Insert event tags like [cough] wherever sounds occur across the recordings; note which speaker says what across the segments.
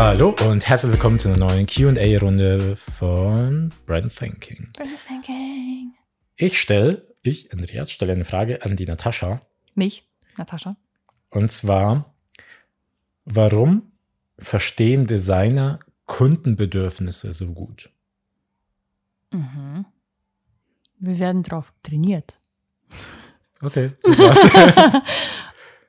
Speaker 1: Hallo und herzlich willkommen zu einer neuen QA-Runde von Brand Thinking.
Speaker 2: Brand Thinking.
Speaker 1: Ich stelle, ich, Andreas, stelle eine Frage an die Natascha.
Speaker 2: Mich, Natascha.
Speaker 1: Und zwar, warum verstehen Designer Kundenbedürfnisse so gut?
Speaker 2: Mhm. Wir werden drauf trainiert.
Speaker 1: Okay, das war's. [laughs]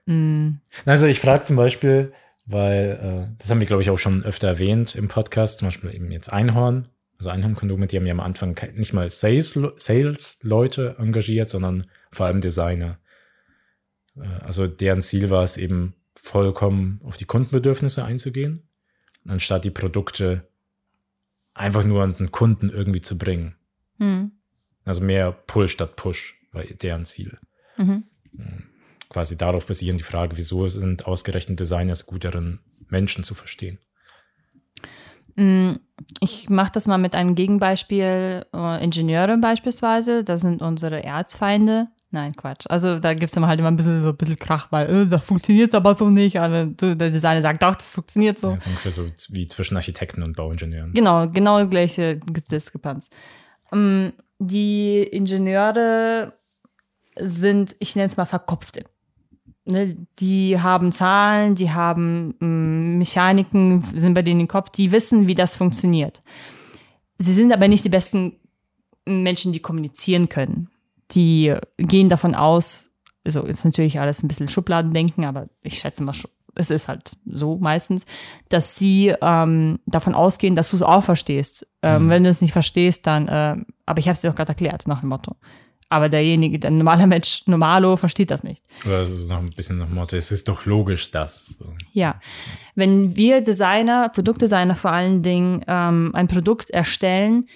Speaker 2: Mm,
Speaker 1: also ich frage zum Beispiel, weil äh, das haben wir, glaube ich, auch schon öfter erwähnt im Podcast, zum Beispiel eben jetzt Einhorn, also Einhorn-Kondome, die haben ja am Anfang nicht mal Sales- Sales-Leute engagiert, sondern vor allem Designer. Äh, also deren Ziel war es eben, vollkommen auf die Kundenbedürfnisse einzugehen, anstatt die Produkte einfach nur an den Kunden irgendwie zu bringen.
Speaker 2: mm,
Speaker 1: Also mehr Pull statt Push war deren Ziel.
Speaker 2: mhm.
Speaker 1: Quasi darauf basieren die Frage, wieso sind ausgerechnet Designer es gut darin, Menschen zu verstehen.
Speaker 2: Mm, Ich mache das mal mit einem Gegenbeispiel. Äh, Ingenieure beispielsweise, das sind unsere Erzfeinde. Nein, Quatsch. Also da gibt es immer halt immer ein bisschen, so ein bisschen Krach, weil äh, das funktioniert aber so nicht. Aber so, der Designer sagt, doch, das funktioniert so.
Speaker 1: Das ist ungefähr so wie zwischen Architekten und Bauingenieuren.
Speaker 2: Genau, genau die gleiche Diskrepanz. Ähm, die Ingenieure sind, ich nenne es mal Verkopfte. Ne, die haben Zahlen, die haben ähm, Mechaniken, sind bei denen im Kopf, die wissen, wie das funktioniert. Sie sind aber nicht die besten Menschen, die kommunizieren können. Die gehen davon aus, also ist natürlich alles ein bisschen Schubladendenken, aber ich schätze mal, es ist halt so meistens, dass sie ähm, davon ausgehen, dass du es auch verstehst. Ähm,
Speaker 1: Mhm.
Speaker 2: Wenn du es nicht verstehst, dann, äh, aber ich habe es dir doch gerade erklärt, nach dem Motto. Aber derjenige, der normale Mensch, Normalo, versteht das nicht.
Speaker 1: Oder so noch ein bisschen nach Motto, es ist doch logisch, dass.
Speaker 2: Ja, wenn wir Designer, Produktdesigner vor allen Dingen, ähm, ein Produkt erstellen,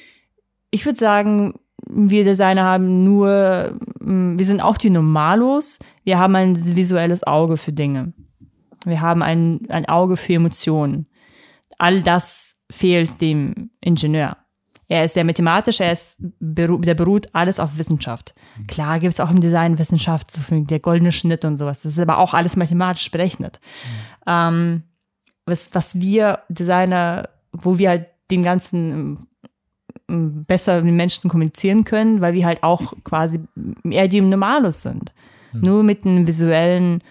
Speaker 2: ich würde sagen, wir Designer haben nur, mm, wir sind auch die Normalos, wir haben ein visuelles Auge für Dinge. Wir haben ein, ein Auge für Emotionen. All das fehlt dem Ingenieur. Er ist sehr mathematisch, er ist, der beruht alles auf Wissenschaft. Klar gibt es auch im Design Wissenschaft, so viel der goldene Schnitt und sowas. Das ist aber auch alles mathematisch berechnet. Ähm, was, was wir Designer, wo wir halt den ganzen ähm, ähm, besser mit Menschen kommunizieren können, weil wir halt auch quasi eher die Normalos sind. Nur mit einem visuellen,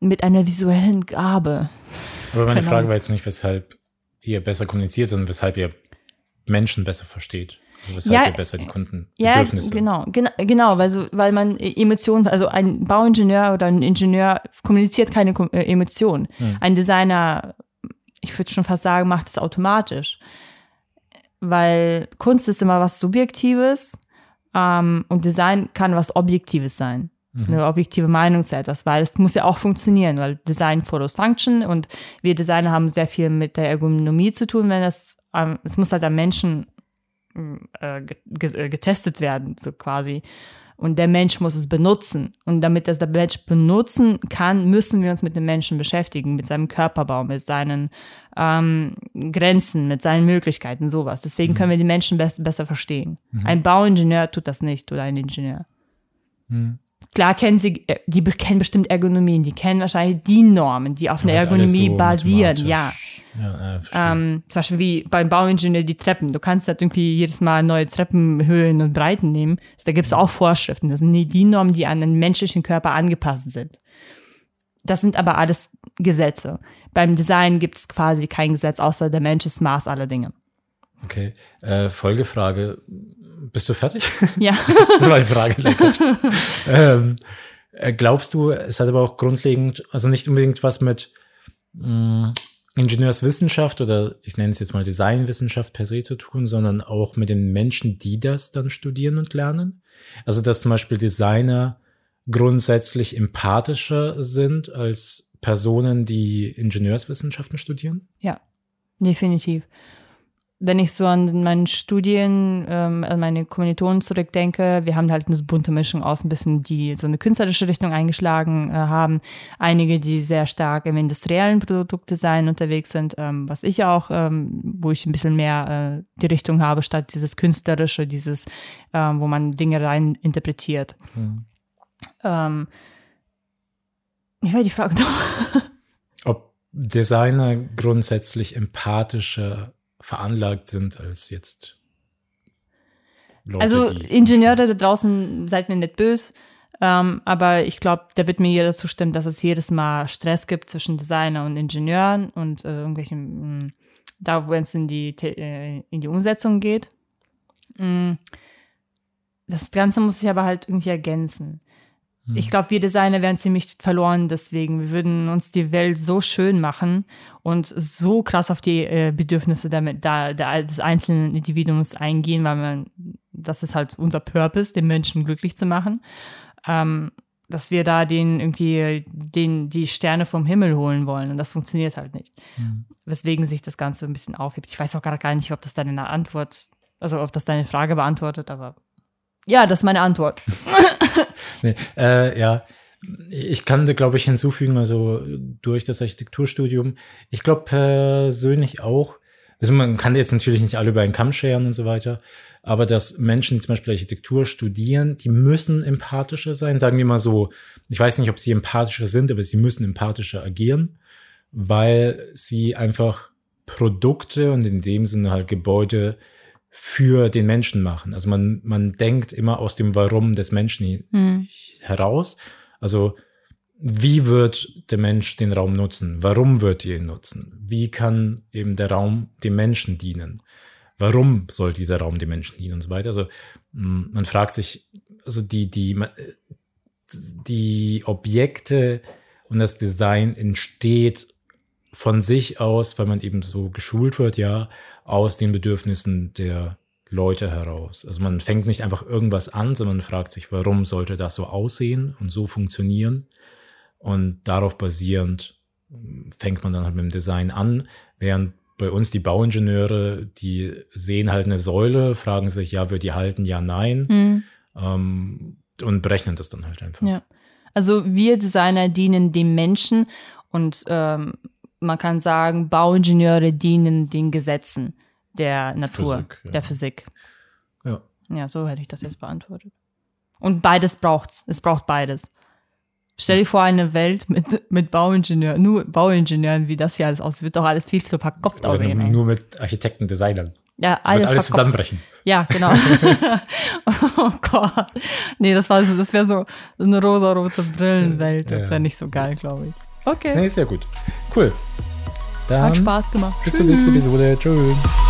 Speaker 2: mit einer visuellen Gabe.
Speaker 1: Aber meine. Frage war jetzt nicht, weshalb ihr besser kommuniziert, sondern weshalb ihr Menschen besser versteht. Also weshalb
Speaker 2: Ja,
Speaker 1: ihr besser die
Speaker 2: Ja,
Speaker 1: Kundenbedürfnisse.
Speaker 2: genau, genau, genau, weil, so, weil man Emotionen, also ein Bauingenieur oder ein Ingenieur kommuniziert keine äh, Emotionen.
Speaker 1: Hm.
Speaker 2: Ein Designer, ich würde schon fast sagen, macht es automatisch. Weil Kunst ist immer was Subjektives ähm, und Design kann was Objektives sein. Eine objektive Meinung zu etwas, weil es muss ja auch funktionieren, weil Design follows Function und wir Designer haben sehr viel mit der Ergonomie zu tun, wenn das, ähm, es muss halt am Menschen äh, äh, getestet werden, so quasi. Und der Mensch muss es benutzen. Und damit das der Mensch benutzen kann, müssen wir uns mit dem Menschen beschäftigen, mit seinem Körperbau, mit seinen ähm, Grenzen, mit seinen Möglichkeiten, sowas. Deswegen können wir die Menschen best besser verstehen. Ein Bauingenieur tut das nicht oder ein Ingenieur.
Speaker 1: Hm.
Speaker 2: Klar kennen sie, äh, die kennen bestimmt Ergonomien, die kennen wahrscheinlich die Normen, die auf einer Ergonomie
Speaker 1: so
Speaker 2: basieren, ja.
Speaker 1: Ja, äh.
Speaker 2: Ähm, zum Beispiel wie beim Bauingenieur die Treppen. Du kannst halt irgendwie jedes Mal neue Treppenhöhen und Breiten nehmen. Da gibt es auch Vorschriften. Das sind die, die Normen, die an den menschlichen Körper angepasst sind. Das sind aber alles Gesetze. Beim Design gibt es quasi kein Gesetz, außer der Mensch ist Maß aller Dinge.
Speaker 1: Okay. Äh, Folgefrage. Bist du fertig? [laughs]
Speaker 2: Ja. [laughs]
Speaker 1: das war die Frage. Ähm, äh, glaubst du, es hat aber auch grundlegend, also nicht unbedingt was mit mh, Ingenieurswissenschaft oder ich nenne es jetzt mal Designwissenschaft per se zu tun, sondern auch mit den Menschen, die das dann studieren und lernen? Also, dass zum Beispiel Designer grundsätzlich empathischer sind als Personen, die Ingenieurswissenschaften studieren?
Speaker 2: Ja, definitiv. Wenn ich so an meine Studien, ähm, an meine Kommilitonen zurückdenke, wir haben halt eine bunte Mischung aus ein bisschen, die so eine künstlerische Richtung eingeschlagen äh, haben. Einige, die sehr stark im industriellen Produktdesign unterwegs sind, ähm, was ich auch, ähm, wo ich ein bisschen mehr äh, die Richtung habe, statt dieses künstlerische, dieses, ähm, wo man Dinge rein interpretiert. Ähm, ich weiß die Frage noch.
Speaker 1: Ob Designer grundsätzlich empathischer veranlagt sind als jetzt
Speaker 2: Leute, Also Ingenieure da draußen, seid mir nicht böse, ähm, aber ich glaube, da wird mir jeder zustimmen, dass es jedes Mal Stress gibt zwischen Designer und Ingenieuren und äh, irgendwelchen, mh, mm, da wo es in die, äh, in die Umsetzung geht. Mh, mm. das Ganze muss sich aber halt irgendwie ergänzen. Ich hm. glaube, wir Designer wären ziemlich verloren deswegen. Wir würden uns die Welt so schön machen und so krass auf die äh, Bedürfnisse damit, da, da, des einzelnen Individuums eingehen, weil man, das ist halt unser Purpose, den Menschen glücklich zu machen. Ähm, dass wir da den irgendwie den die Sterne vom Himmel holen wollen und das funktioniert halt nicht. Mhm. Weswegen sich das Ganze ein bisschen aufhebt. Ich weiß auch gar, gar nicht, ob das deine Antwort, also ob das deine Frage beantwortet, aber ja, das ist meine Antwort. [laughs] [laughs]
Speaker 1: nee, äh, ja, ich kann da, glaube ich, hinzufügen, also durch das Architekturstudium, ich glaube persönlich auch, also man kann jetzt natürlich nicht alle über einen Kamm scheren und so weiter, aber dass Menschen, die zum Beispiel Architektur studieren, die müssen empathischer sein, sagen wir mal so, ich weiß nicht, ob sie empathischer sind, aber sie müssen empathischer agieren, weil sie einfach Produkte und in dem Sinne halt Gebäude für den Menschen machen. Also man, man denkt immer aus dem Warum des Menschen mhm. heraus. Also wie wird der Mensch den Raum nutzen? Warum wird er ihn nutzen? Wie kann eben der Raum dem Menschen dienen? Warum soll dieser Raum dem Menschen dienen und so weiter? Also mm, man fragt sich, also die, die, die Objekte und das Design entsteht von sich aus, weil man eben so geschult wird, ja, aus den Bedürfnissen der Leute heraus. Also man fängt nicht einfach irgendwas an, sondern fragt sich, warum sollte das so aussehen und so funktionieren? Und darauf basierend fängt man dann halt mit dem Design an, während bei uns die Bauingenieure, die sehen halt eine Säule, fragen sich, ja, wird die halten, ja, nein, mhm. ähm, und berechnen das dann halt einfach.
Speaker 2: Ja. Also wir Designer dienen dem Menschen und ähm, man kann sagen, Bauingenieure dienen den Gesetzen der Natur, Physik, ja. der Physik. Ja. Ja, so hätte ich das jetzt beantwortet. Und beides braucht's. Es braucht beides. Stell dir vor, eine Welt mit, mit Bauingenieuren, nur Bauingenieuren, wie das hier alles aussieht, wird doch alles viel zu verkopft
Speaker 1: aussehen. Nur mit Architekten, Designern.
Speaker 2: Ja, alles,
Speaker 1: alles zusammenbrechen.
Speaker 2: Ja, genau. [laughs] oh Gott. Nee, das war so, das wäre so, so eine rosa-rote Brillenwelt. Das wäre ja. nicht so geil, glaube ich.
Speaker 1: Okay. Nee, sehr gut. Cool.
Speaker 2: Dann Hat Spaß gemacht.
Speaker 1: Bis zur nächsten Episode. Tschüss.